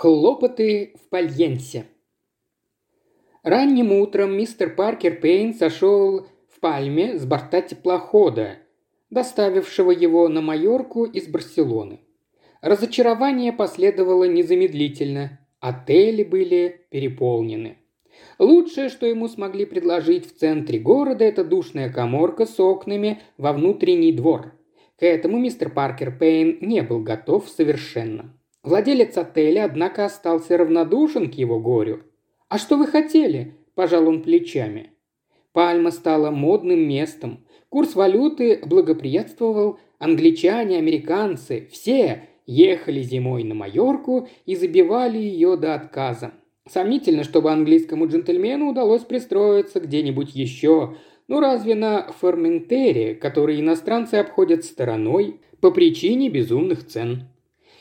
Хлопоты в Пальенсе. Ранним утром мистер Паркер Пейн сошел в Пальме с борта теплохода, доставившего его на Майорку из Барселоны. Разочарование последовало незамедлительно. Отели были переполнены. Лучшее, что ему смогли предложить в центре города, это душная коморка с окнами во внутренний двор. К этому мистер Паркер Пейн не был готов совершенно. Владелец отеля, однако, остался равнодушен к его горю. «А что вы хотели?» – пожал он плечами. Пальма стала модным местом. Курс валюты благоприятствовал. Англичане, американцы – все ехали зимой на Майорку и забивали ее до отказа. Сомнительно, чтобы английскому джентльмену удалось пристроиться где-нибудь еще, ну разве на Форментере, который иностранцы обходят стороной по причине безумных цен.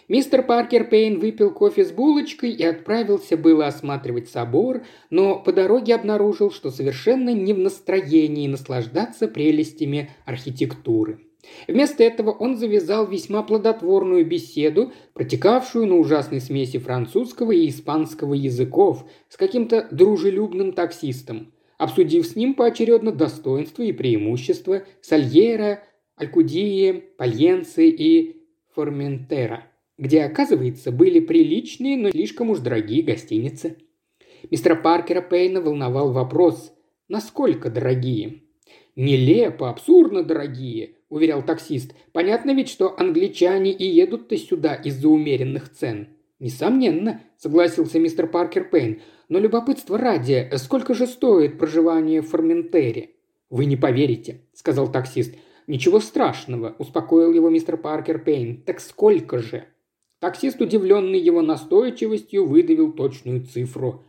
Мистер Паркер Пейн выпил кофе с булочкой и отправился было осматривать собор, но по дороге обнаружил, что совершенно не в настроении наслаждаться прелестями архитектуры. Вместо этого он завязал весьма плодотворную беседу, протекавшую на ужасной смеси французского и испанского языков с каким-то дружелюбным таксистом, обсудив с ним поочередно достоинства и преимущества Сальера, Алькудии, Пальенцы и Форментера – где, оказывается, были приличные, но слишком уж дорогие гостиницы. Мистера Паркера Пейна волновал вопрос «Насколько дорогие?» «Нелепо, абсурдно дорогие», – уверял таксист. «Понятно ведь, что англичане и едут-то сюда из-за умеренных цен». «Несомненно», – согласился мистер Паркер Пейн. «Но любопытство ради, сколько же стоит проживание в Форментере?» «Вы не поверите», – сказал таксист. «Ничего страшного», – успокоил его мистер Паркер Пейн. «Так сколько же?» Таксист, удивленный его настойчивостью, выдавил точную цифру.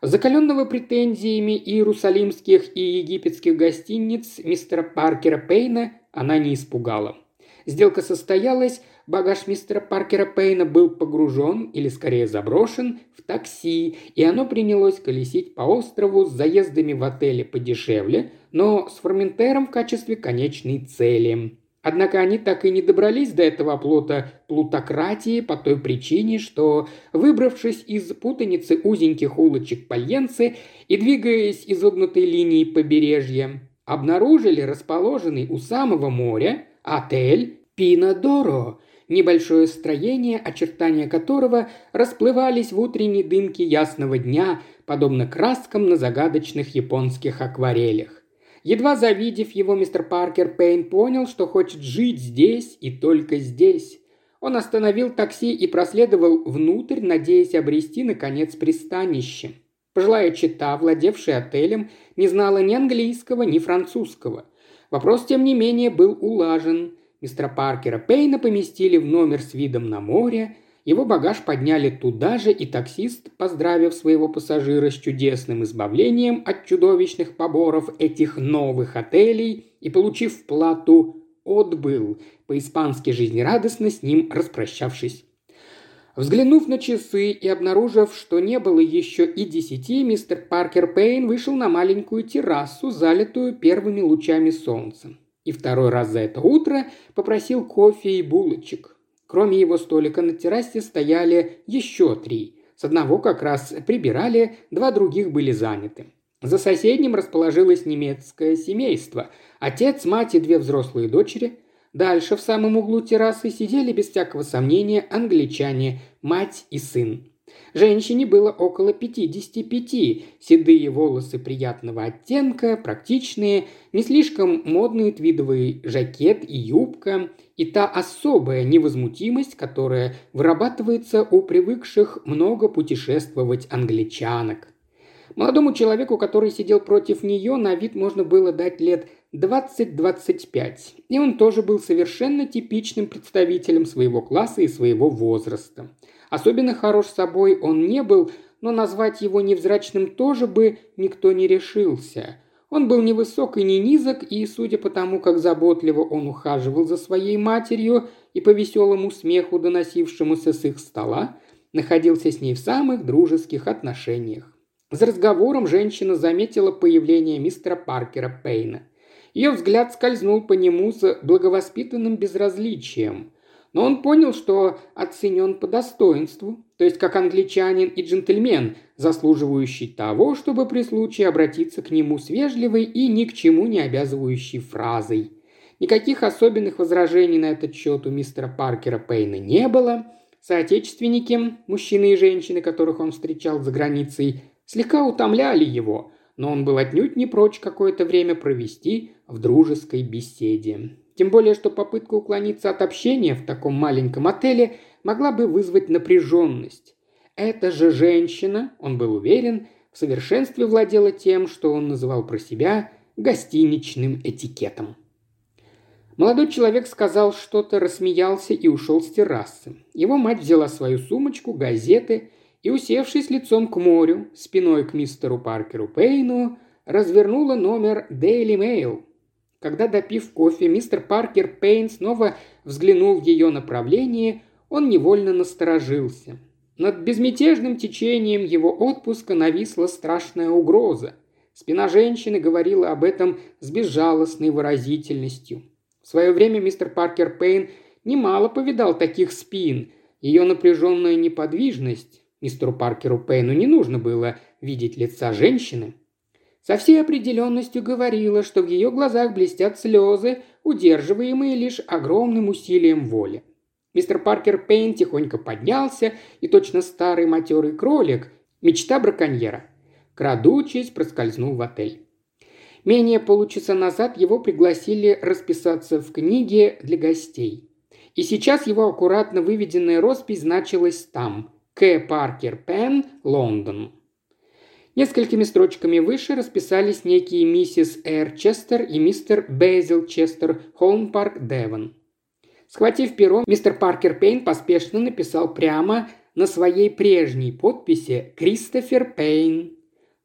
Закаленного претензиями иерусалимских и египетских гостиниц мистера Паркера Пейна она не испугала. Сделка состоялась, багаж мистера Паркера Пейна был погружен, или скорее заброшен, в такси, и оно принялось колесить по острову с заездами в отели подешевле, но с Форментером в качестве конечной цели. Однако они так и не добрались до этого оплота плутократии по той причине, что, выбравшись из путаницы узеньких улочек Пальенцы и двигаясь изогнутой линией побережья, обнаружили расположенный у самого моря отель Пинадоро, небольшое строение, очертания которого расплывались в утренней дымке ясного дня, подобно краскам на загадочных японских акварелях. Едва завидев его, мистер Паркер Пейн понял, что хочет жить здесь и только здесь. Он остановил такси и проследовал внутрь, надеясь обрести, наконец, пристанище. Пожилая чита, владевшая отелем, не знала ни английского, ни французского. Вопрос, тем не менее, был улажен. Мистера Паркера Пейна поместили в номер с видом на море – его багаж подняли туда же, и таксист, поздравив своего пассажира с чудесным избавлением от чудовищных поборов этих новых отелей и получив плату, отбыл, по-испански жизнерадостно с ним распрощавшись. Взглянув на часы и обнаружив, что не было еще и десяти, мистер Паркер Пейн вышел на маленькую террасу, залитую первыми лучами солнца. И второй раз за это утро попросил кофе и булочек. Кроме его столика на террасе стояли еще три. С одного как раз прибирали, два других были заняты. За соседним расположилось немецкое семейство. Отец, мать и две взрослые дочери. Дальше в самом углу террасы сидели без всякого сомнения англичане, мать и сын. Женщине было около 55, седые волосы приятного оттенка, практичные, не слишком модный твидовый жакет и юбка, и та особая невозмутимость, которая вырабатывается у привыкших много путешествовать англичанок. Молодому человеку, который сидел против нее, на вид можно было дать лет 20-25, и он тоже был совершенно типичным представителем своего класса и своего возраста – Особенно хорош собой он не был, но назвать его невзрачным тоже бы никто не решился. Он был ни высок и ни низок, и, судя по тому, как заботливо он ухаживал за своей матерью и по веселому смеху, доносившемуся с их стола, находился с ней в самых дружеских отношениях. За разговором женщина заметила появление мистера Паркера Пейна. Ее взгляд скользнул по нему с благовоспитанным безразличием. Но он понял, что оценен по достоинству, то есть как англичанин и джентльмен, заслуживающий того, чтобы при случае обратиться к нему с вежливой и ни к чему не обязывающей фразой. Никаких особенных возражений на этот счет у мистера Паркера Пейна не было. Соотечественники, мужчины и женщины, которых он встречал за границей, слегка утомляли его, но он был отнюдь не прочь какое-то время провести в дружеской беседе. Тем более, что попытка уклониться от общения в таком маленьком отеле могла бы вызвать напряженность. Эта же женщина, он был уверен, в совершенстве владела тем, что он называл про себя гостиничным этикетом. Молодой человек сказал что-то, рассмеялся и ушел с террасы. Его мать взяла свою сумочку, газеты и, усевшись лицом к морю, спиной к мистеру Паркеру Пейну, развернула номер Daily Mail – когда, допив кофе, мистер Паркер Пейн снова взглянул в ее направление, он невольно насторожился. Над безмятежным течением его отпуска нависла страшная угроза. Спина женщины говорила об этом с безжалостной выразительностью. В свое время мистер Паркер Пейн немало повидал таких спин. Ее напряженная неподвижность мистеру Паркеру Пейну не нужно было видеть лица женщины, со всей определенностью говорила, что в ее глазах блестят слезы, удерживаемые лишь огромным усилием воли. Мистер Паркер Пейн тихонько поднялся, и точно старый матерый кролик, мечта браконьера, крадучись, проскользнул в отель. Менее получаса назад его пригласили расписаться в книге для гостей. И сейчас его аккуратно выведенная роспись значилась там – К. Паркер Пейн, Лондон. Несколькими строчками выше расписались некие миссис Эр Честер и мистер Безил Честер, Холм Парк, Девон. Схватив перо, мистер Паркер Пейн поспешно написал прямо на своей прежней подписи «Кристофер Пейн».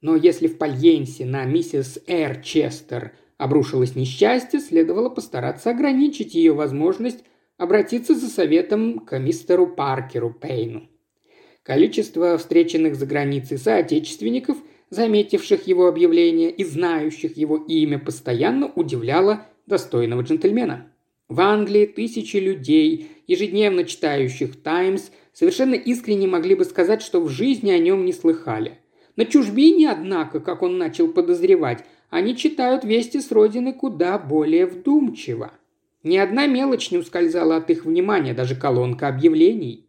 Но если в Пальенсе на миссис Эр Честер обрушилось несчастье, следовало постараться ограничить ее возможность обратиться за советом к мистеру Паркеру Пейну. Количество встреченных за границей соотечественников, заметивших его объявление и знающих его имя, постоянно удивляло достойного джентльмена. В Англии тысячи людей, ежедневно читающих «Таймс», совершенно искренне могли бы сказать, что в жизни о нем не слыхали. На чужбине, однако, как он начал подозревать, они читают вести с родины куда более вдумчиво. Ни одна мелочь не ускользала от их внимания, даже колонка объявлений.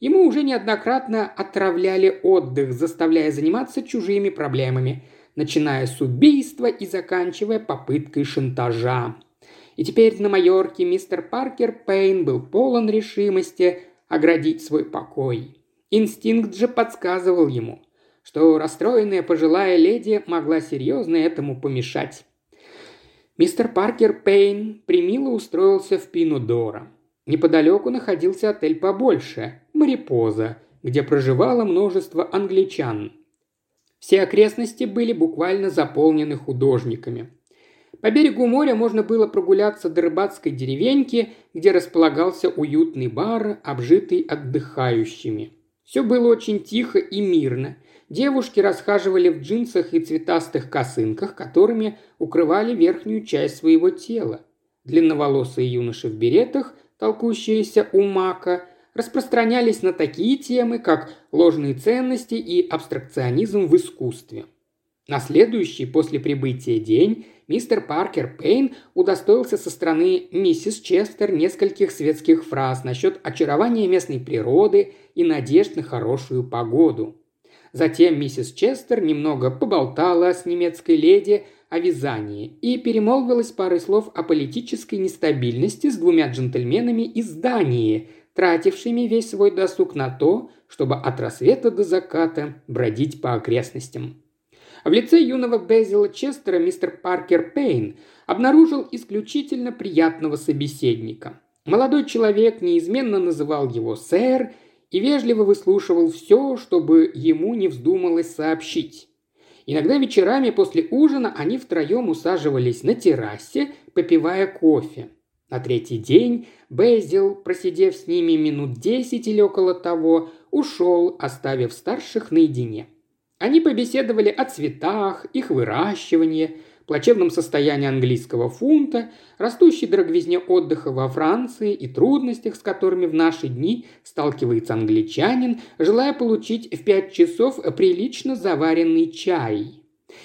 Ему уже неоднократно отравляли отдых, заставляя заниматься чужими проблемами, начиная с убийства и заканчивая попыткой шантажа. И теперь на Майорке мистер Паркер Пейн был полон решимости оградить свой покой. Инстинкт же подсказывал ему, что расстроенная пожилая леди могла серьезно этому помешать. Мистер Паркер Пейн примило устроился в Пинудора. Неподалеку находился отель побольше – Марипоза, где проживало множество англичан. Все окрестности были буквально заполнены художниками. По берегу моря можно было прогуляться до рыбацкой деревеньки, где располагался уютный бар, обжитый отдыхающими. Все было очень тихо и мирно. Девушки расхаживали в джинсах и цветастых косынках, которыми укрывали верхнюю часть своего тела. Длинноволосые юноши в беретах толкущиеся у мака, распространялись на такие темы, как ложные ценности и абстракционизм в искусстве. На следующий после прибытия день мистер Паркер Пейн удостоился со стороны миссис Честер нескольких светских фраз насчет очарования местной природы и надежд на хорошую погоду. Затем миссис Честер немного поболтала с немецкой леди о вязании и перемолвилась парой слов о политической нестабильности с двумя джентльменами из Дании, тратившими весь свой досуг на то, чтобы от рассвета до заката бродить по окрестностям. В лице юного Безила Честера мистер Паркер Пейн обнаружил исключительно приятного собеседника. Молодой человек неизменно называл его «сэр» и вежливо выслушивал все, чтобы ему не вздумалось сообщить. Иногда вечерами после ужина они втроем усаживались на террасе, попивая кофе. На третий день Безил, просидев с ними минут десять или около того, ушел, оставив старших наедине. Они побеседовали о цветах, их выращивании, плачевном состоянии английского фунта, растущей дороговизне отдыха во Франции и трудностях, с которыми в наши дни сталкивается англичанин, желая получить в пять часов прилично заваренный чай.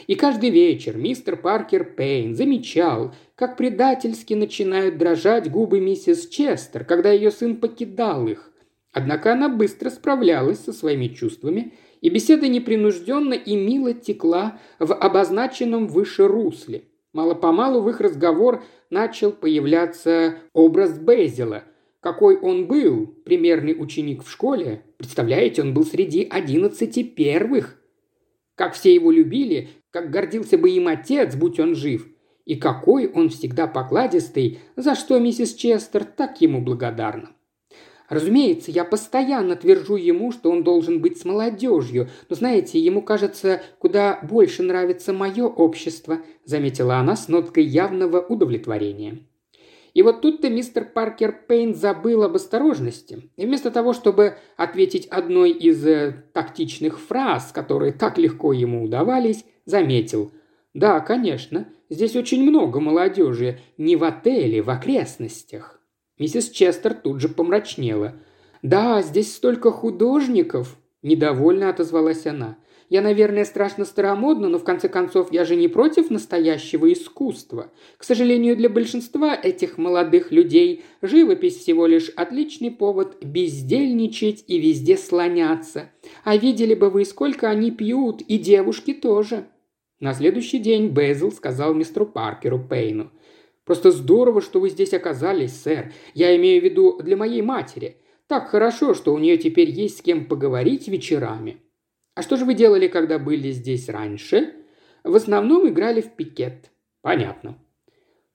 И каждый вечер мистер Паркер Пейн замечал, как предательски начинают дрожать губы миссис Честер, когда ее сын покидал их. Однако она быстро справлялась со своими чувствами, и беседа непринужденно и мило текла в обозначенном выше русле. Мало-помалу в их разговор начал появляться образ Безила. Какой он был, примерный ученик в школе. Представляете, он был среди одиннадцати первых. Как все его любили, как гордился бы им отец, будь он жив. И какой он всегда покладистый, за что миссис Честер так ему благодарна. Разумеется, я постоянно твержу ему, что он должен быть с молодежью, но, знаете, ему, кажется, куда больше нравится мое общество», – заметила она с ноткой явного удовлетворения. И вот тут-то мистер Паркер Пейн забыл об осторожности. И вместо того, чтобы ответить одной из э, тактичных фраз, которые так легко ему удавались, заметил. «Да, конечно, здесь очень много молодежи, не в отеле, в окрестностях». Миссис Честер тут же помрачнела. «Да, здесь столько художников!» – недовольно отозвалась она. Я, наверное, страшно старомодна, но в конце концов я же не против настоящего искусства. К сожалению, для большинства этих молодых людей живопись всего лишь отличный повод бездельничать и везде слоняться. А видели бы вы, сколько они пьют, и девушки тоже. На следующий день Безил сказал мистеру Паркеру Пейну. «Просто здорово, что вы здесь оказались, сэр. Я имею в виду для моей матери. Так хорошо, что у нее теперь есть с кем поговорить вечерами. А что же вы делали, когда были здесь раньше? В основном играли в пикет. Понятно.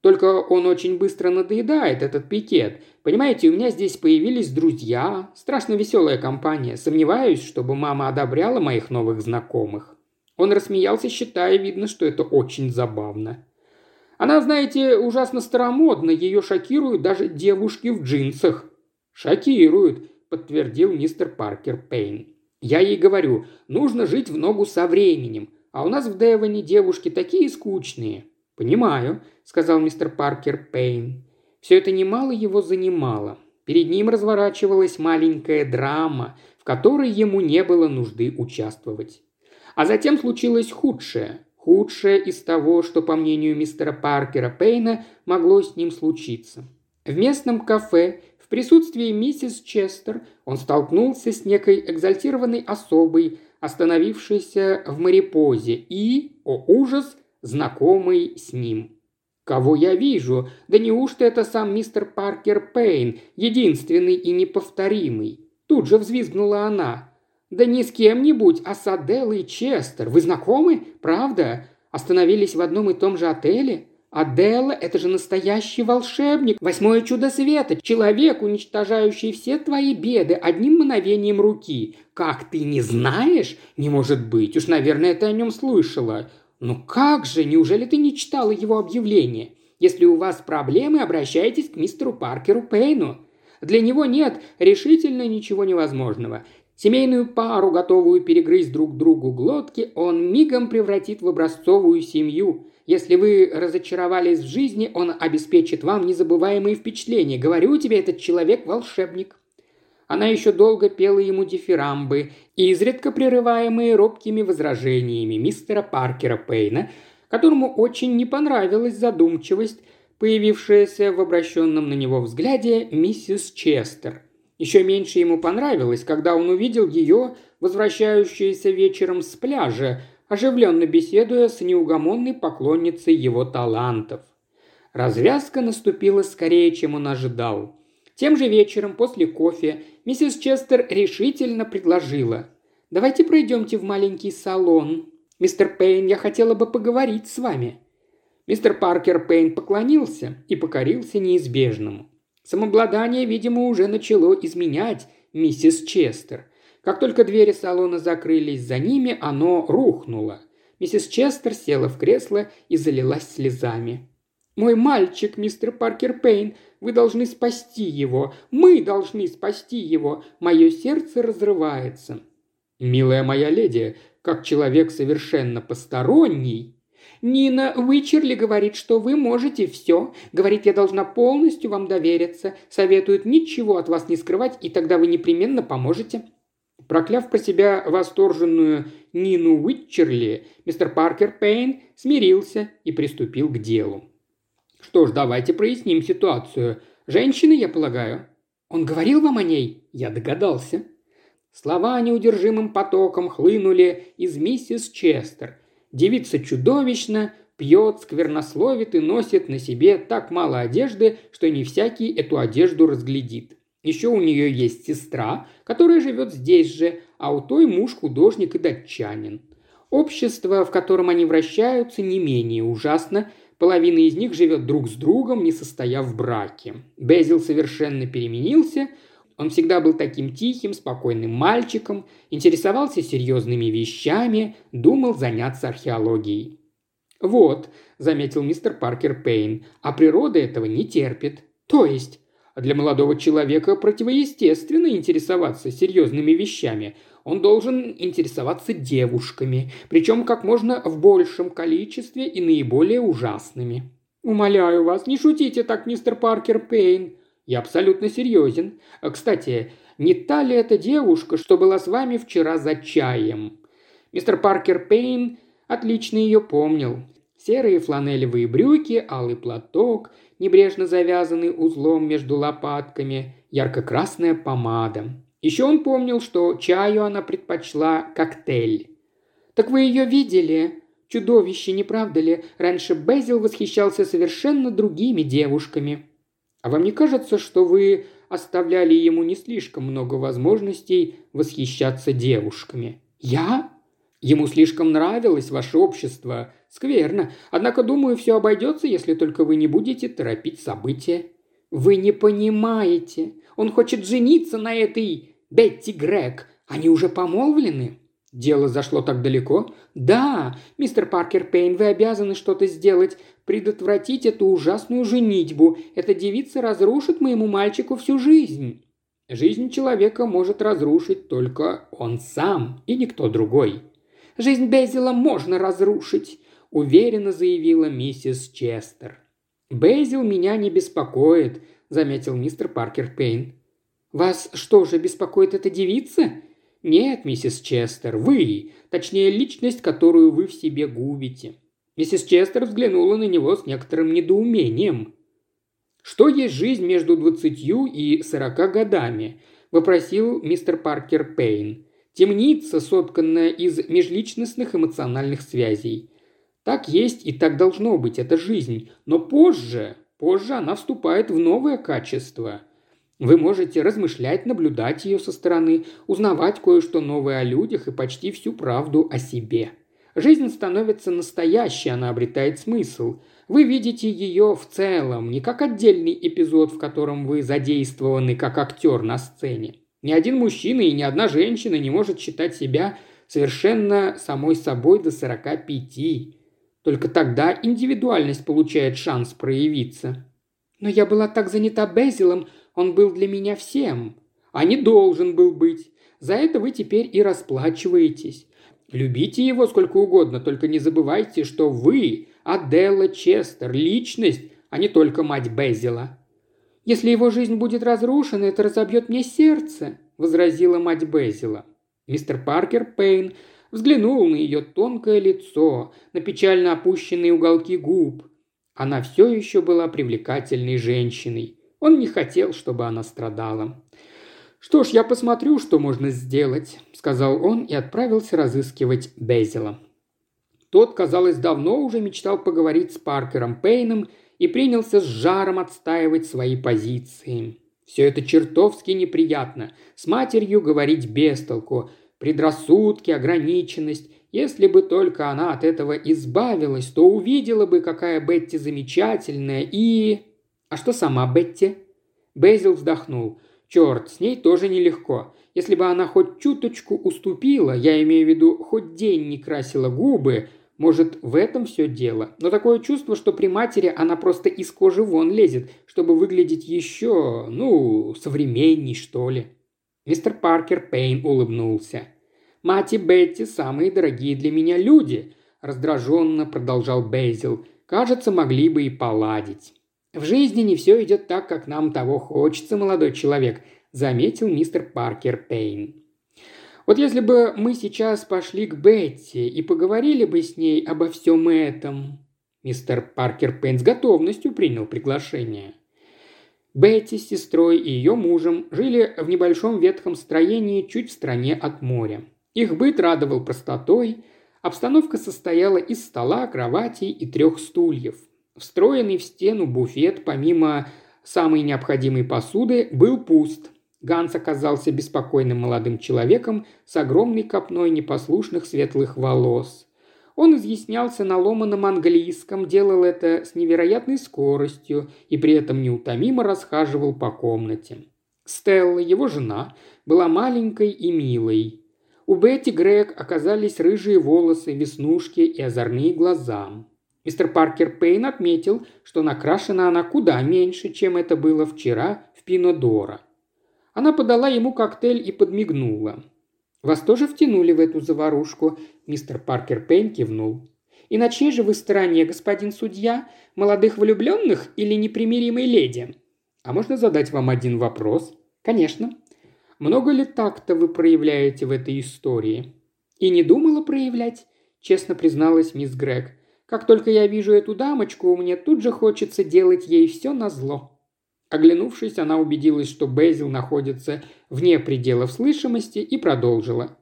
Только он очень быстро надоедает, этот пикет. Понимаете, у меня здесь появились друзья, страшно веселая компания. Сомневаюсь, чтобы мама одобряла моих новых знакомых. Он рассмеялся, считая, видно, что это очень забавно. Она, знаете, ужасно старомодна, ее шокируют даже девушки в джинсах. «Шокируют», – подтвердил мистер Паркер Пейн. Я ей говорю, нужно жить в ногу со временем, а у нас в Девоне девушки такие скучные». «Понимаю», – сказал мистер Паркер Пейн. Все это немало его занимало. Перед ним разворачивалась маленькая драма, в которой ему не было нужды участвовать. А затем случилось худшее. Худшее из того, что, по мнению мистера Паркера Пейна, могло с ним случиться. В местном кафе присутствии миссис Честер он столкнулся с некой экзальтированной особой, остановившейся в морепозе и, о ужас, знакомой с ним. «Кого я вижу? Да неужто это сам мистер Паркер Пейн, единственный и неповторимый?» Тут же взвизгнула она. «Да не с кем-нибудь, а с Аделлой Честер. Вы знакомы? Правда? Остановились в одном и том же отеле? Аделла – это же настоящий волшебник, восьмое чудо света, человек, уничтожающий все твои беды одним мгновением руки. Как ты не знаешь? Не может быть, уж, наверное, ты о нем слышала. Ну как же, неужели ты не читала его объявление? Если у вас проблемы, обращайтесь к мистеру Паркеру Пейну. Для него нет решительно ничего невозможного. Семейную пару, готовую перегрызть друг другу глотки, он мигом превратит в образцовую семью – если вы разочаровались в жизни, он обеспечит вам незабываемые впечатления. Говорю тебе, этот человек – волшебник». Она еще долго пела ему дифирамбы, изредка прерываемые робкими возражениями мистера Паркера Пейна, которому очень не понравилась задумчивость, появившаяся в обращенном на него взгляде миссис Честер. Еще меньше ему понравилось, когда он увидел ее, возвращающуюся вечером с пляжа, оживленно беседуя с неугомонной поклонницей его талантов. Развязка наступила скорее, чем он ожидал. Тем же вечером после кофе миссис Честер решительно предложила. «Давайте пройдемте в маленький салон. Мистер Пейн, я хотела бы поговорить с вами». Мистер Паркер Пейн поклонился и покорился неизбежному. Самообладание, видимо, уже начало изменять миссис Честер. Как только двери салона закрылись за ними, оно рухнуло. Миссис Честер села в кресло и залилась слезами. «Мой мальчик, мистер Паркер Пейн, вы должны спасти его. Мы должны спасти его. Мое сердце разрывается». «Милая моя леди, как человек совершенно посторонний...» Нина Уичерли говорит, что вы можете все. Говорит, я должна полностью вам довериться. Советует ничего от вас не скрывать, и тогда вы непременно поможете. Прокляв про себя восторженную Нину Уитчерли, мистер Паркер Пейн смирился и приступил к делу. «Что ж, давайте проясним ситуацию. Женщины, я полагаю?» «Он говорил вам о ней?» «Я догадался». Слова неудержимым потоком хлынули из миссис Честер. Девица чудовищно, пьет, сквернословит и носит на себе так мало одежды, что не всякий эту одежду разглядит. Еще у нее есть сестра, которая живет здесь же, а у той муж художник и датчанин. Общество, в котором они вращаются, не менее ужасно. Половина из них живет друг с другом, не состояв в браке. Безил совершенно переменился. Он всегда был таким тихим, спокойным мальчиком, интересовался серьезными вещами, думал заняться археологией. «Вот», – заметил мистер Паркер Пейн, – «а природа этого не терпит». «То есть?» А для молодого человека противоестественно интересоваться серьезными вещами. Он должен интересоваться девушками, причем как можно в большем количестве и наиболее ужасными. «Умоляю вас, не шутите так, мистер Паркер Пейн». «Я абсолютно серьезен. Кстати, не та ли эта девушка, что была с вами вчера за чаем?» Мистер Паркер Пейн отлично ее помнил. Серые фланелевые брюки, алый платок, небрежно завязанный узлом между лопатками, ярко-красная помада. Еще он помнил, что чаю она предпочла коктейль. «Так вы ее видели?» Чудовище, не правда ли? Раньше Безил восхищался совершенно другими девушками. А вам не кажется, что вы оставляли ему не слишком много возможностей восхищаться девушками? Я? Ему слишком нравилось ваше общество. Скверно. Однако, думаю, все обойдется, если только вы не будете торопить события. Вы не понимаете. Он хочет жениться на этой Бетти Грег. Они уже помолвлены. Дело зашло так далеко? Да, мистер Паркер Пейн, вы обязаны что-то сделать, предотвратить эту ужасную женитьбу. Эта девица разрушит моему мальчику всю жизнь. Жизнь человека может разрушить только он сам и никто другой. Жизнь Безила можно разрушить», – уверенно заявила миссис Честер. «Безил меня не беспокоит», – заметил мистер Паркер Пейн. «Вас что же, беспокоит эта девица?» «Нет, миссис Честер, вы, точнее, личность, которую вы в себе губите». Миссис Честер взглянула на него с некоторым недоумением. «Что есть жизнь между двадцатью и сорока годами?» – вопросил мистер Паркер Пейн. Темница, сотканная из межличностных эмоциональных связей. Так есть и так должно быть, это жизнь. Но позже, позже она вступает в новое качество. Вы можете размышлять, наблюдать ее со стороны, узнавать кое-что новое о людях и почти всю правду о себе. Жизнь становится настоящей, она обретает смысл. Вы видите ее в целом, не как отдельный эпизод, в котором вы задействованы как актер на сцене. Ни один мужчина и ни одна женщина не может считать себя совершенно самой собой до 45. Только тогда индивидуальность получает шанс проявиться. Но я была так занята Безилом, он был для меня всем. А не должен был быть. За это вы теперь и расплачиваетесь. Любите его сколько угодно, только не забывайте, что вы Аделла Честер, личность, а не только мать Безила. Если его жизнь будет разрушена, это разобьет мне сердце», – возразила мать Безила. Мистер Паркер Пейн взглянул на ее тонкое лицо, на печально опущенные уголки губ. Она все еще была привлекательной женщиной. Он не хотел, чтобы она страдала. «Что ж, я посмотрю, что можно сделать», – сказал он и отправился разыскивать Безила. Тот, казалось, давно уже мечтал поговорить с Паркером Пейном и принялся с жаром отстаивать свои позиции. Все это чертовски неприятно. С матерью говорить без толку. Предрассудки, ограниченность. Если бы только она от этого избавилась, то увидела бы, какая Бетти замечательная и... А что сама Бетти? Безил вздохнул. Черт, с ней тоже нелегко. Если бы она хоть чуточку уступила, я имею в виду, хоть день не красила губы, может, в этом все дело. Но такое чувство, что при матери она просто из кожи вон лезет, чтобы выглядеть еще, ну, современней, что ли. Мистер Паркер Пейн улыбнулся. «Мать и Бетти – самые дорогие для меня люди. – раздраженно продолжал Бейзил. «Кажется, могли бы и поладить». «В жизни не все идет так, как нам того хочется, молодой человек», – заметил мистер Паркер Пейн. «Вот если бы мы сейчас пошли к Бетти и поговорили бы с ней обо всем этом...» Мистер Паркер Пейн с готовностью принял приглашение. Бетти с сестрой и ее мужем жили в небольшом ветхом строении чуть в стороне от моря. Их быт радовал простотой, обстановка состояла из стола, кровати и трех стульев. Встроенный в стену буфет, помимо самой необходимой посуды, был пуст. Ганс оказался беспокойным молодым человеком с огромной копной непослушных светлых волос – он изъяснялся на ломаном английском, делал это с невероятной скоростью и при этом неутомимо расхаживал по комнате. Стелла, его жена, была маленькой и милой. У Бетти Грег оказались рыжие волосы, веснушки и озорные глаза. Мистер Паркер Пейн отметил, что накрашена она куда меньше, чем это было вчера в Пинодора. Она подала ему коктейль и подмигнула. «Вас тоже втянули в эту заварушку?» Мистер Паркер Пейн кивнул. «И на чьей же вы стороне, господин судья? Молодых влюбленных или непримиримой леди?» «А можно задать вам один вопрос?» «Конечно». «Много ли так-то вы проявляете в этой истории?» «И не думала проявлять», – честно призналась мисс Грег. «Как только я вижу эту дамочку, мне тут же хочется делать ей все на зло. Оглянувшись, она убедилась, что Безил находится вне пределов слышимости и продолжила.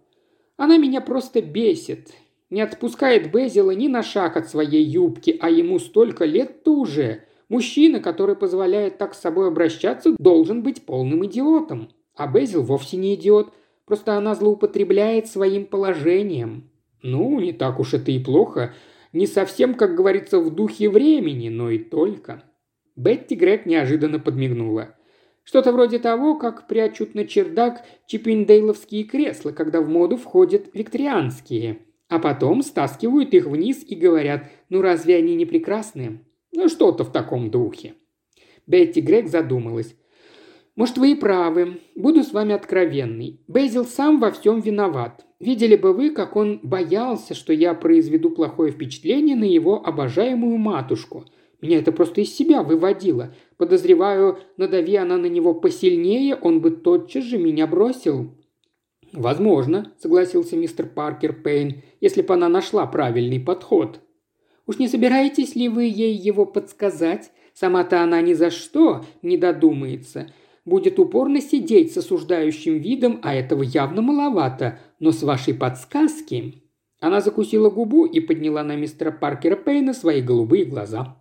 «Она меня просто бесит. Не отпускает Безила ни на шаг от своей юбки, а ему столько лет-то уже. Мужчина, который позволяет так с собой обращаться, должен быть полным идиотом. А Безил вовсе не идиот, просто она злоупотребляет своим положением. Ну, не так уж это и плохо. Не совсем, как говорится, в духе времени, но и только. Бетти Грег неожиданно подмигнула. Что-то вроде того, как прячут на чердак чиппиндейловские кресла, когда в моду входят викторианские. А потом стаскивают их вниз и говорят, ну разве они не прекрасные? Ну что-то в таком духе. Бетти Грег задумалась. «Может, вы и правы. Буду с вами откровенный. Безил сам во всем виноват. Видели бы вы, как он боялся, что я произведу плохое впечатление на его обожаемую матушку – меня это просто из себя выводило. Подозреваю, надави она на него посильнее, он бы тотчас же меня бросил». «Возможно», – согласился мистер Паркер Пейн, – «если бы она нашла правильный подход». «Уж не собираетесь ли вы ей его подсказать? Сама-то она ни за что не додумается. Будет упорно сидеть с осуждающим видом, а этого явно маловато, но с вашей подсказки...» Она закусила губу и подняла на мистера Паркера Пейна свои голубые глаза.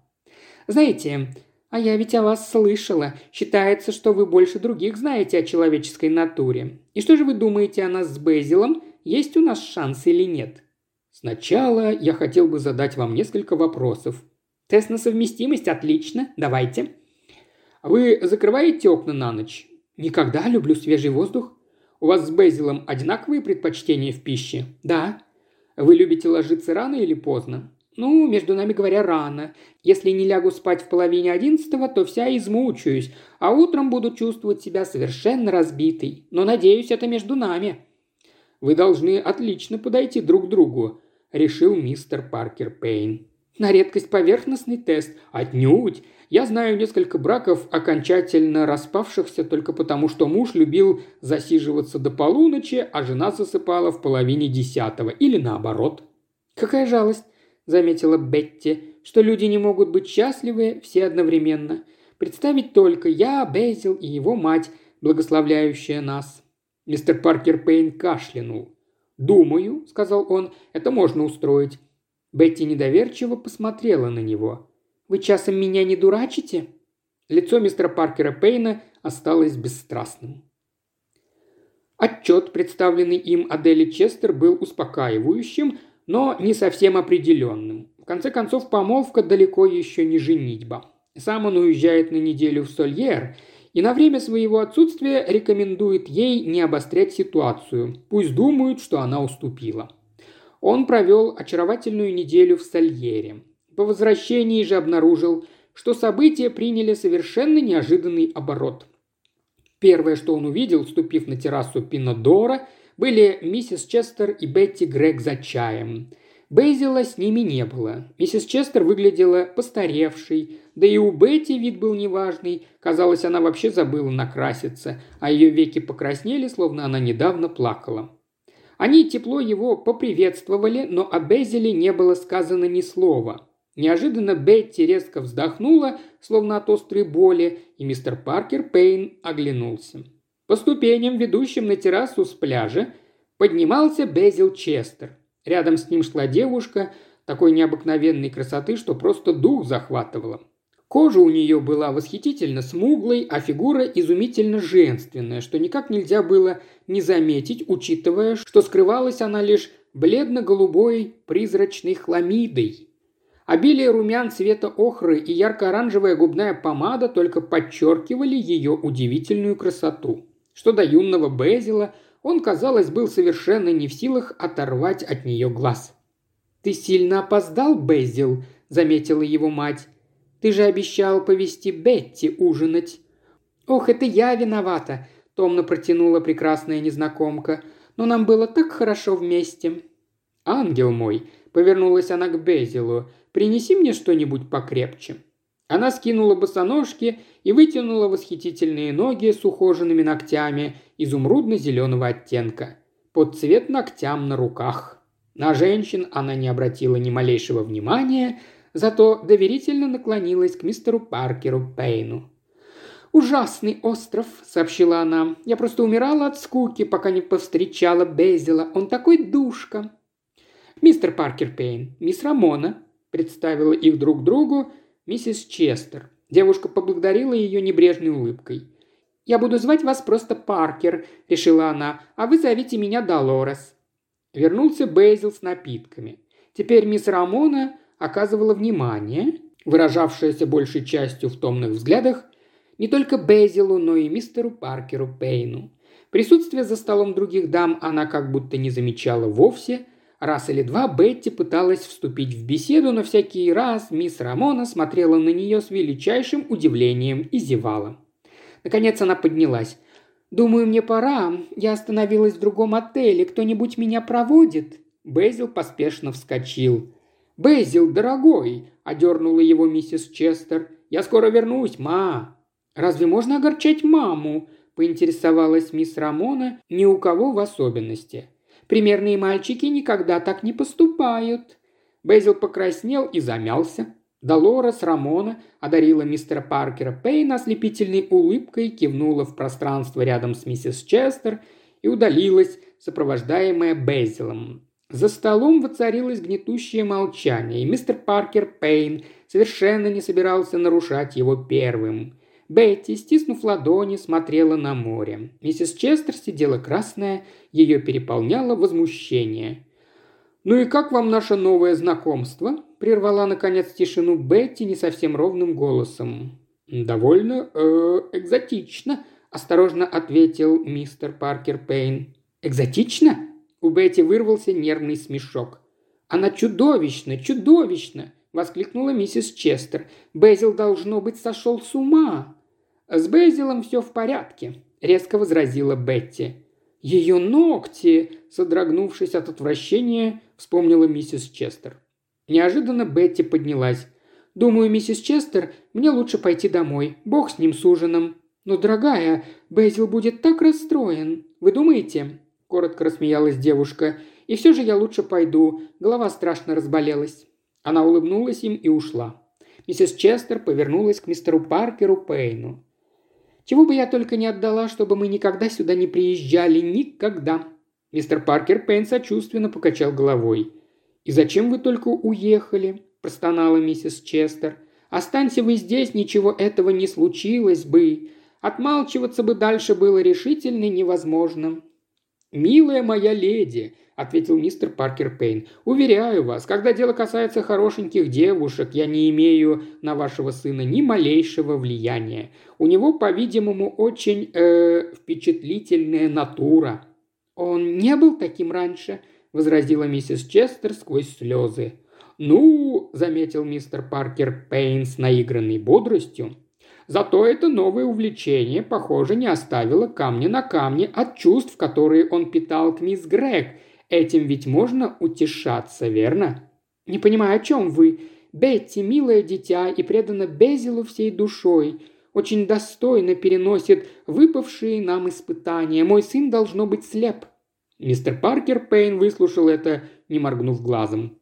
Знаете, а я ведь о вас слышала. Считается, что вы больше других знаете о человеческой натуре. И что же вы думаете о нас с Безилом? Есть у нас шанс или нет?» «Сначала я хотел бы задать вам несколько вопросов». «Тест на совместимость? Отлично. Давайте». «Вы закрываете окна на ночь?» «Никогда люблю свежий воздух». «У вас с Безилом одинаковые предпочтения в пище?» «Да». «Вы любите ложиться рано или поздно?» Ну, между нами говоря, рано. Если не лягу спать в половине одиннадцатого, то вся измучаюсь, а утром буду чувствовать себя совершенно разбитой. Но, надеюсь, это между нами». «Вы должны отлично подойти друг к другу», – решил мистер Паркер Пейн. «На редкость поверхностный тест. Отнюдь. Я знаю несколько браков, окончательно распавшихся только потому, что муж любил засиживаться до полуночи, а жена засыпала в половине десятого. Или наоборот». «Какая жалость заметила Бетти, что люди не могут быть счастливы все одновременно. Представить только я, Безил и его мать, благословляющая нас. Мистер Паркер Пейн кашлянул. «Думаю», — сказал он, — «это можно устроить». Бетти недоверчиво посмотрела на него. «Вы часом меня не дурачите?» Лицо мистера Паркера Пейна осталось бесстрастным. Отчет, представленный им Адели Честер, был успокаивающим, но не совсем определенным. В конце концов, помолвка далеко еще не женитьба. Сам он уезжает на неделю в Сольер и на время своего отсутствия рекомендует ей не обострять ситуацию. Пусть думают, что она уступила. Он провел очаровательную неделю в Сольере. По возвращении же обнаружил, что события приняли совершенно неожиданный оборот. Первое, что он увидел, вступив на террасу Пинодора, были миссис Честер и Бетти Грег за чаем. Бейзила с ними не было. Миссис Честер выглядела постаревшей, да и у Бетти вид был неважный. Казалось, она вообще забыла накраситься, а ее веки покраснели, словно она недавно плакала. Они тепло его поприветствовали, но о Безиле не было сказано ни слова. Неожиданно Бетти резко вздохнула, словно от острой боли, и мистер Паркер Пейн оглянулся. По ступеням, ведущим на террасу с пляжа, поднимался Безил Честер. Рядом с ним шла девушка такой необыкновенной красоты, что просто дух захватывала. Кожа у нее была восхитительно смуглой, а фигура изумительно женственная, что никак нельзя было не заметить, учитывая, что скрывалась она лишь бледно-голубой призрачной хламидой. Обилие румян цвета охры и ярко-оранжевая губная помада только подчеркивали ее удивительную красоту. Что до юного Безила – он, казалось, был совершенно не в силах оторвать от нее глаз. «Ты сильно опоздал, Безил», – заметила его мать. «Ты же обещал повести Бетти ужинать». «Ох, это я виновата», – томно протянула прекрасная незнакомка. «Но нам было так хорошо вместе». «Ангел мой», – повернулась она к Безилу, – «принеси мне что-нибудь покрепче». Она скинула босоножки и вытянула восхитительные ноги с ухоженными ногтями изумрудно-зеленого оттенка. Под цвет ногтям на руках. На женщин она не обратила ни малейшего внимания, зато доверительно наклонилась к мистеру Паркеру Пейну. «Ужасный остров», — сообщила она. «Я просто умирала от скуки, пока не повстречала Безила. Он такой душка». «Мистер Паркер Пейн, мисс Рамона», — представила их друг другу миссис Честер. Девушка поблагодарила ее небрежной улыбкой. «Я буду звать вас просто Паркер», – решила она, – «а вы зовите меня Долорес». Вернулся Бейзил с напитками. Теперь мисс Рамона оказывала внимание, выражавшееся большей частью в томных взглядах, не только Бейзилу, но и мистеру Паркеру Пейну. Присутствие за столом других дам она как будто не замечала вовсе – Раз или два Бетти пыталась вступить в беседу, но всякий раз мисс Рамона смотрела на нее с величайшим удивлением и зевала. Наконец она поднялась. «Думаю, мне пора. Я остановилась в другом отеле. Кто-нибудь меня проводит?» Безил поспешно вскочил. «Безил, дорогой!» – одернула его миссис Честер. «Я скоро вернусь, ма!» «Разве можно огорчать маму?» – поинтересовалась мисс Рамона, ни у кого в особенности. Примерные мальчики никогда так не поступают». Безил покраснел и замялся. Долорес Рамона одарила мистера Паркера Пейна ослепительной улыбкой, кивнула в пространство рядом с миссис Честер и удалилась, сопровождаемая Безилом. За столом воцарилось гнетущее молчание, и мистер Паркер Пейн совершенно не собирался нарушать его первым. Бетти, стиснув ладони, смотрела на море. Миссис Честер сидела красная, ее переполняло возмущение. «Ну и как вам наше новое знакомство?» – прервала, наконец, тишину Бетти не совсем ровным голосом. «Довольно э, экзотично», – осторожно ответил мистер Паркер Пейн. «Экзотично?» – у Бетти вырвался нервный смешок. «Она чудовищна, чудовищна!» – воскликнула миссис Честер. «Безил, должно быть, сошел с ума!» «С Безилом все в порядке», – резко возразила Бетти. «Ее ногти!» – содрогнувшись от отвращения, вспомнила миссис Честер. Неожиданно Бетти поднялась. «Думаю, миссис Честер, мне лучше пойти домой. Бог с ним с ужином». «Но, дорогая, Безил будет так расстроен. Вы думаете?» – коротко рассмеялась девушка. «И все же я лучше пойду. Голова страшно разболелась». Она улыбнулась им и ушла. Миссис Честер повернулась к мистеру Паркеру Пейну. Чего бы я только не отдала, чтобы мы никогда сюда не приезжали. Никогда!» Мистер Паркер Пейн сочувственно покачал головой. «И зачем вы только уехали?» – простонала миссис Честер. «Останься вы здесь, ничего этого не случилось бы. Отмалчиваться бы дальше было решительно невозможно». «Милая моя леди», ответил мистер Паркер Пейн. «Уверяю вас, когда дело касается хорошеньких девушек, я не имею на вашего сына ни малейшего влияния. У него, по-видимому, очень э, впечатлительная натура». «Он не был таким раньше», – возразила миссис Честер сквозь слезы. «Ну», – заметил мистер Паркер Пейн с наигранной бодростью, Зато это новое увлечение, похоже, не оставило камня на камне от чувств, которые он питал к мисс Грег Этим ведь можно утешаться, верно?» «Не понимаю, о чем вы. Бетти – милое дитя и предана Безилу всей душой. Очень достойно переносит выпавшие нам испытания. Мой сын должно быть слеп». Мистер Паркер Пейн выслушал это, не моргнув глазом.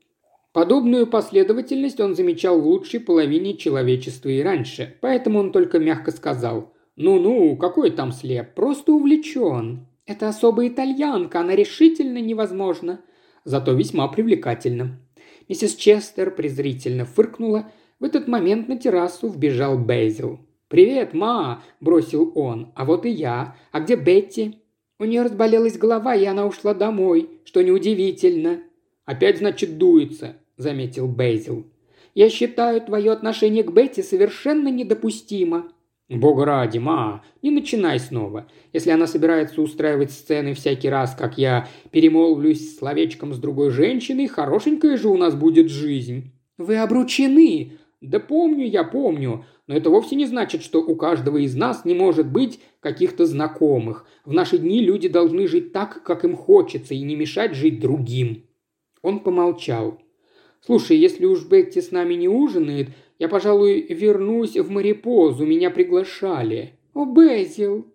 Подобную последовательность он замечал в лучшей половине человечества и раньше, поэтому он только мягко сказал «Ну-ну, какой там слеп, просто увлечен. Это особая итальянка, она решительно невозможна, зато весьма привлекательна». Миссис Честер презрительно фыркнула. В этот момент на террасу вбежал Бейзил. «Привет, ма!» – бросил он. «А вот и я. А где Бетти?» У нее разболелась голова, и она ушла домой, что неудивительно. «Опять, значит, дуется», – заметил Бейзил. «Я считаю твое отношение к Бетти совершенно недопустимо». «Бога ради, ма, не начинай снова. Если она собирается устраивать сцены всякий раз, как я перемолвлюсь словечком с другой женщиной, хорошенькая же у нас будет жизнь». «Вы обручены!» «Да помню я, помню. Но это вовсе не значит, что у каждого из нас не может быть каких-то знакомых. В наши дни люди должны жить так, как им хочется, и не мешать жить другим». Он помолчал. «Слушай, если уж Бетти с нами не ужинает, я, пожалуй, вернусь в Марипозу, меня приглашали». «О, Безил!»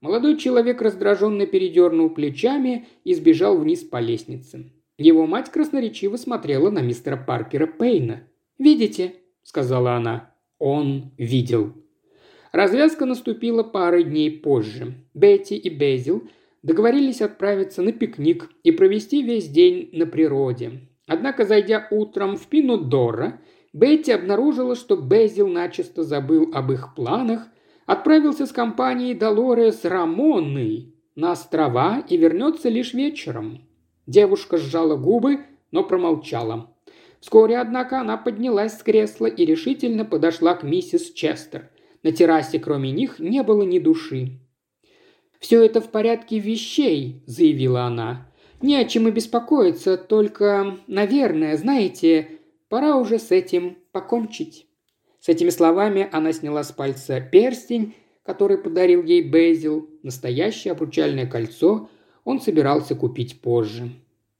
Молодой человек раздраженно передернул плечами и сбежал вниз по лестнице. Его мать красноречиво смотрела на мистера Паркера Пейна. «Видите?» – сказала она. Он видел. Развязка наступила пары дней позже. Бетти и Безил договорились отправиться на пикник и провести весь день на природе. Однако, зайдя утром в Пинодора, Бетти обнаружила, что Безил начисто забыл об их планах, отправился с компанией Долорес Рамонной на острова и вернется лишь вечером. Девушка сжала губы, но промолчала. Вскоре, однако, она поднялась с кресла и решительно подошла к миссис Честер. На террасе, кроме них, не было ни души. «Все это в порядке вещей», – заявила она. «Не о чем и беспокоиться, только, наверное, знаете, пора уже с этим покончить». С этими словами она сняла с пальца перстень, который подарил ей Безил, настоящее обручальное кольцо он собирался купить позже.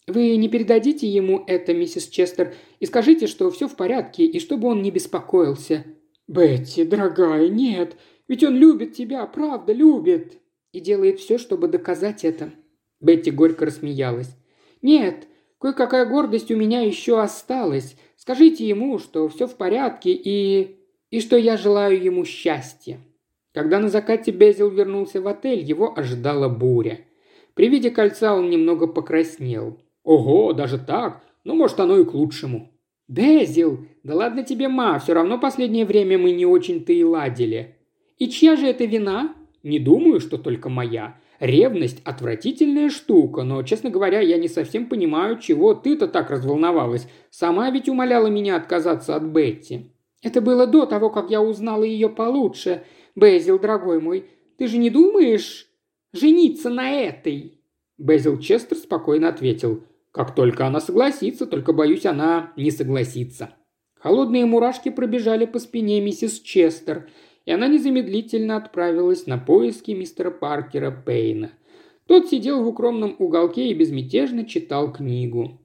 Вы не передадите ему это, миссис Честер, и скажите, что все в порядке, и чтобы он не беспокоился». «Бетти, дорогая, нет, ведь он любит тебя, правда, любит!» И делает все, чтобы доказать это. Бетти горько рассмеялась. «Нет, кое-какая гордость у меня еще осталась. Скажите ему, что все в порядке и... и что я желаю ему счастья». Когда на закате Безил вернулся в отель, его ожидала буря. При виде кольца он немного покраснел. «Ого, даже так? Ну, может, оно и к лучшему». «Безил! Да ладно тебе, ма, все равно последнее время мы не очень-то и ладили». «И чья же это вина?» «Не думаю, что только моя. Ревность – отвратительная штука, но, честно говоря, я не совсем понимаю, чего ты-то так разволновалась. Сама ведь умоляла меня отказаться от Бетти». «Это было до того, как я узнала ее получше. Безил, дорогой мой, ты же не думаешь жениться на этой?» Безил Честер спокойно ответил – как только она согласится, только, боюсь, она не согласится. Холодные мурашки пробежали по спине миссис Честер, и она незамедлительно отправилась на поиски мистера Паркера Пейна. Тот сидел в укромном уголке и безмятежно читал книгу.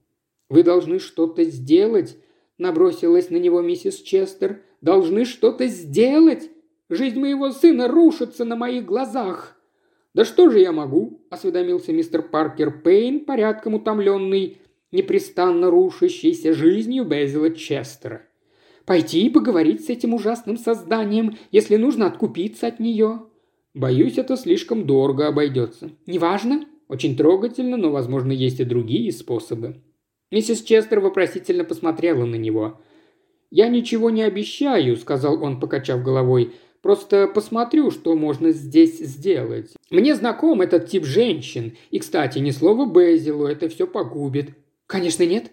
«Вы должны что-то сделать», – набросилась на него миссис Честер. «Должны что-то сделать! Жизнь моего сына рушится на моих глазах!» «Да что же я могу?» – осведомился мистер Паркер Пейн, порядком утомленный, непрестанно рушащейся жизнью Безила Честера. «Пойти и поговорить с этим ужасным созданием, если нужно откупиться от нее». «Боюсь, это слишком дорого обойдется». «Неважно. Очень трогательно, но, возможно, есть и другие способы». Миссис Честер вопросительно посмотрела на него. «Я ничего не обещаю», – сказал он, покачав головой. Просто посмотрю, что можно здесь сделать. Мне знаком этот тип женщин. И, кстати, ни слова Безилу, это все погубит. Конечно, нет.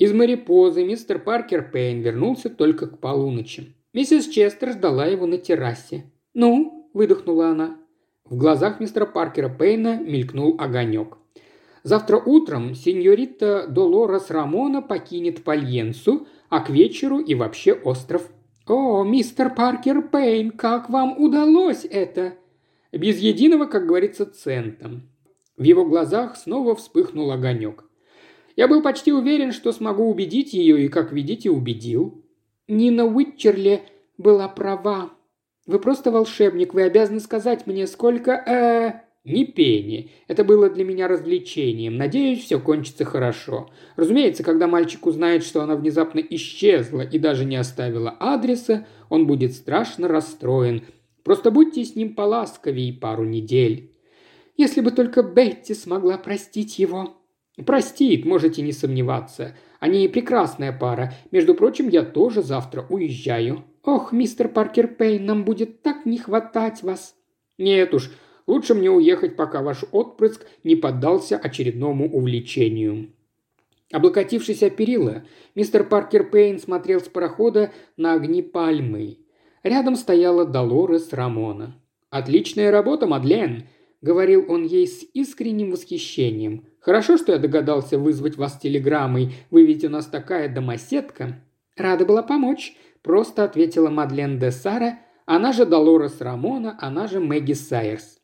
Из Марипозы мистер Паркер Пейн вернулся только к полуночи. Миссис Честер ждала его на террасе. «Ну?» – выдохнула она. В глазах мистера Паркера Пейна мелькнул огонек. Завтра утром сеньорита Долорес Рамона покинет Пальенсу, а к вечеру и вообще остров «О, мистер Паркер Пейн, как вам удалось это?» Без единого, как говорится, цента. В его глазах снова вспыхнул огонек. Я был почти уверен, что смогу убедить ее, и, как видите, убедил. Нина Уитчерли была права. Вы просто волшебник, вы обязаны сказать мне, сколько... Э, ни пени. Это было для меня развлечением. Надеюсь, все кончится хорошо. Разумеется, когда мальчик узнает, что она внезапно исчезла и даже не оставила адреса, он будет страшно расстроен. Просто будьте с ним поласковее пару недель. Если бы только Бетти смогла простить его. Простит, можете не сомневаться. Они прекрасная пара. Между прочим, я тоже завтра уезжаю. Ох, мистер Паркер Пейн, нам будет так не хватать вас. Нет уж, лучше мне уехать, пока ваш отпрыск не поддался очередному увлечению. Облокотившись о перила, мистер Паркер Пейн смотрел с парохода на огни пальмы. Рядом стояла Долорес Рамона. «Отличная работа, Мадлен!» – говорил он ей с искренним восхищением. «Хорошо, что я догадался вызвать вас телеграммой. Вы ведь у нас такая домоседка». «Рада была помочь», – просто ответила Мадлен де Сара, она же Долорес Рамона, она же Мэгги Сайерс.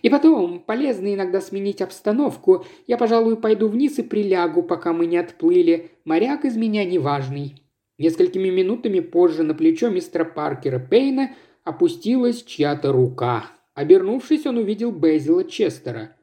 И потом, полезно иногда сменить обстановку. Я, пожалуй, пойду вниз и прилягу, пока мы не отплыли. Моряк из меня неважный». Несколькими минутами позже на плечо мистера Паркера Пейна опустилась чья-то рука. Обернувшись, он увидел Безила Честера.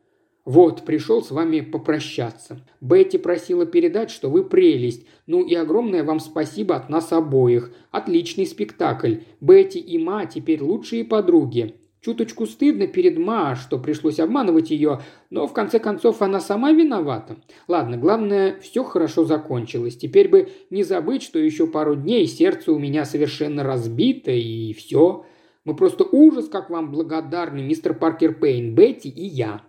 «Вот, пришел с вами попрощаться. Бетти просила передать, что вы прелесть. Ну и огромное вам спасибо от нас обоих. Отличный спектакль. Бетти и Ма теперь лучшие подруги. Чуточку стыдно перед Ма, что пришлось обманывать ее, но в конце концов она сама виновата. Ладно, главное, все хорошо закончилось. Теперь бы не забыть, что еще пару дней сердце у меня совершенно разбито, и все. Мы просто ужас, как вам благодарны, мистер Паркер Пейн, Бетти и я.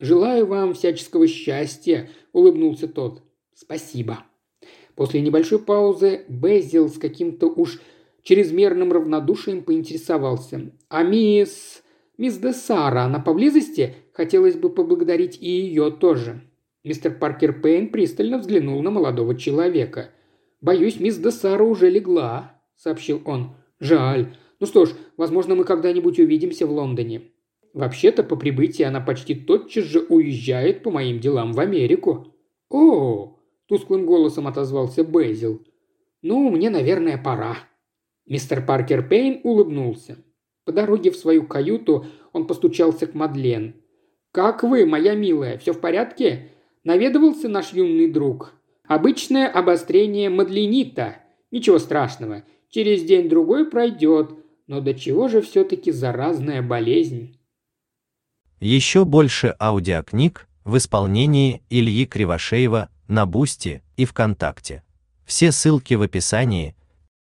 Желаю вам всяческого счастья, улыбнулся тот. Спасибо. После небольшой паузы Безил с каким-то уж чрезмерным равнодушием поинтересовался. «А мисс...» Мисс де она поблизости? Хотелось бы поблагодарить и ее тоже». Мистер Паркер Пейн пристально взглянул на молодого человека. «Боюсь, мисс де Сара уже легла», — сообщил он. «Жаль. Ну что ж, возможно, мы когда-нибудь увидимся в Лондоне. Вообще-то, по прибытии она почти тотчас же уезжает по моим делам в Америку». «О!» – тусклым голосом отозвался Безил. «Ну, мне, наверное, пора». Мистер Паркер Пейн улыбнулся. По дороге в свою каюту он постучался к Мадлен. «Как вы, моя милая, все в порядке?» Наведывался наш юный друг. «Обычное обострение мадленита. Ничего страшного. Через день-другой пройдет. Но до чего же все-таки заразная болезнь?» Еще больше аудиокниг в исполнении Ильи Кривошеева на Boosty и ВКонтакте. Все ссылки в описании –